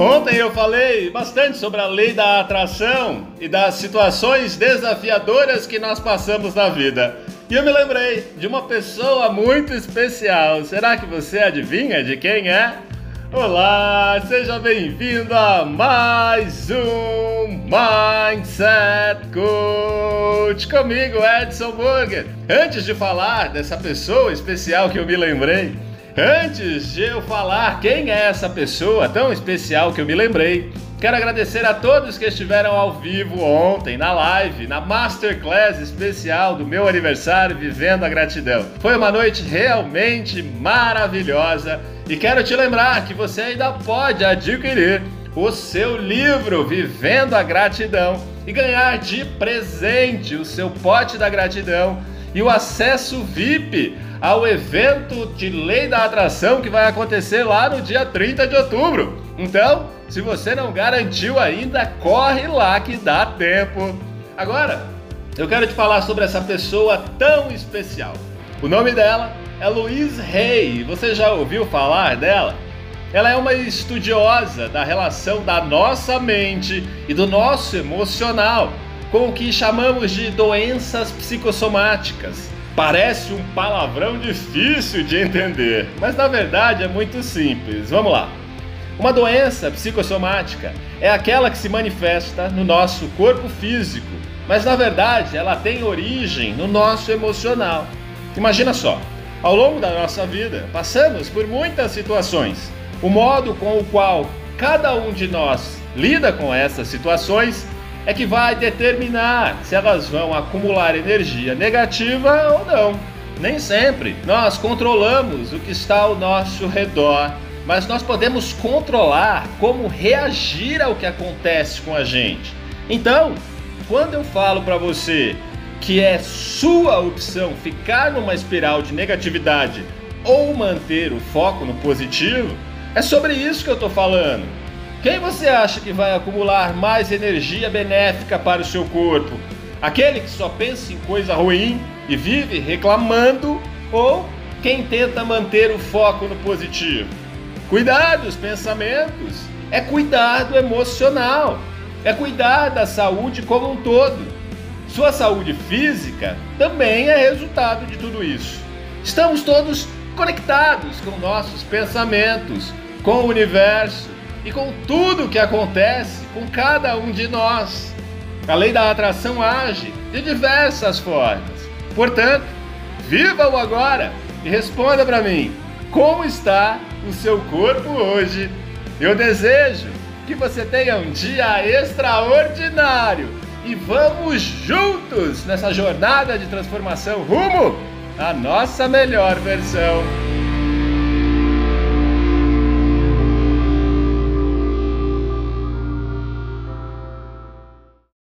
Ontem eu falei bastante sobre a lei da atração e das situações desafiadoras que nós passamos na vida. E eu me lembrei de uma pessoa muito especial. Será que você adivinha de quem é? Olá, seja bem-vindo a mais um Mindset Coach comigo, Edson Burger. Antes de falar dessa pessoa especial que eu me lembrei, Antes de eu falar quem é essa pessoa tão especial que eu me lembrei, quero agradecer a todos que estiveram ao vivo ontem na live, na masterclass especial do meu aniversário Vivendo a Gratidão. Foi uma noite realmente maravilhosa e quero te lembrar que você ainda pode adquirir o seu livro Vivendo a Gratidão e ganhar de presente o seu pote da gratidão e o acesso VIP ao evento de Lei da Atração que vai acontecer lá no dia 30 de outubro. Então, se você não garantiu ainda, corre lá que dá tempo. Agora, eu quero te falar sobre essa pessoa tão especial. O nome dela é Louise Hay. Você já ouviu falar dela? Ela é uma estudiosa da relação da nossa mente e do nosso emocional com o que chamamos de doenças psicossomáticas. Parece um palavrão difícil de entender, mas na verdade é muito simples. Vamos lá. Uma doença psicossomática é aquela que se manifesta no nosso corpo físico, mas na verdade ela tem origem no nosso emocional. Imagina só, ao longo da nossa vida passamos por muitas situações. O modo com o qual cada um de nós lida com essas situações é que vai determinar se elas vão acumular energia negativa ou não. Nem sempre nós controlamos o que está ao nosso redor, mas nós podemos controlar como reagir ao que acontece com a gente. Então, quando eu falo para você que é sua opção ficar numa espiral de negatividade ou manter o foco no positivo, é sobre isso que eu estou falando. Quem você acha que vai acumular mais energia benéfica para o seu corpo? Aquele que só pensa em coisa ruim e vive reclamando ou quem tenta manter o foco no positivo? Cuidar dos pensamentos é cuidar do emocional, é cuidar da saúde como um todo. Sua saúde física também é resultado de tudo isso. Estamos todos conectados com nossos pensamentos, com o universo, e com tudo que acontece com cada um de nós. A lei da atração age de diversas formas. Portanto, viva o agora e responda para mim: como está o seu corpo hoje? Eu desejo que você tenha um dia extraordinário e vamos juntos nessa jornada de transformação rumo à nossa melhor versão.